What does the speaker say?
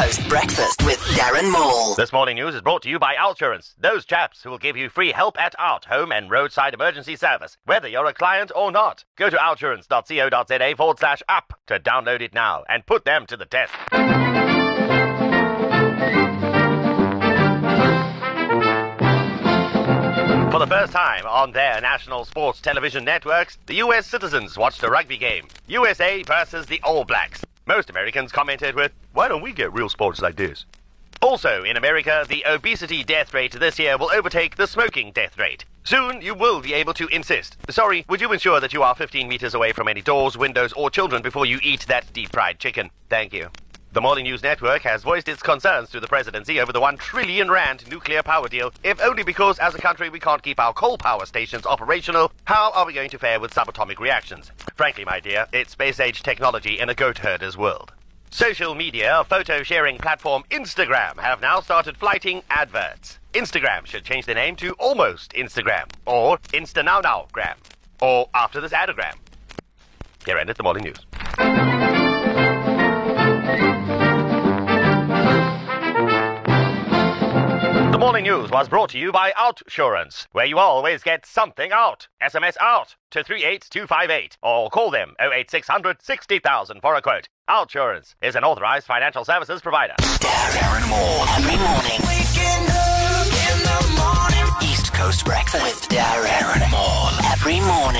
Coast Breakfast with Darren Maughan. This morning news is brought to you by Outsurance, those chaps who will give you free help at art, home and roadside emergency service, whether you're a client or not. Go to outsurance.co.za forward slash up to download it now and put them to the test. For the first time on their national sports television networks, the US citizens watched a rugby game. USA versus the All Blacks. Most Americans commented with, Why don't we get real sports like this? Also, in America, the obesity death rate this year will overtake the smoking death rate. Soon, you will be able to insist. Sorry, would you ensure that you are 15 meters away from any doors, windows, or children before you eat that deep fried chicken? Thank you. The Morning News Network has voiced its concerns to the presidency over the 1 trillion rand nuclear power deal, if only because as a country we can't keep our coal power stations operational. How are we going to fare with subatomic reactions? Frankly, my dear, it's space age technology in a goat herder's world. Social media photo sharing platform Instagram have now started flighting adverts. Instagram should change the name to Almost Instagram or Insta Now Now Gram or After This Adagram. Here ended the morning news. Morning News was brought to you by Outsurance, where you always get something out. SMS out to 38258 or call them 08600 60000 for a quote. Outsurance is an authorized financial services provider. Darren Maughan every morning. morning. East Coast Breakfast with Darren Maughan every morning.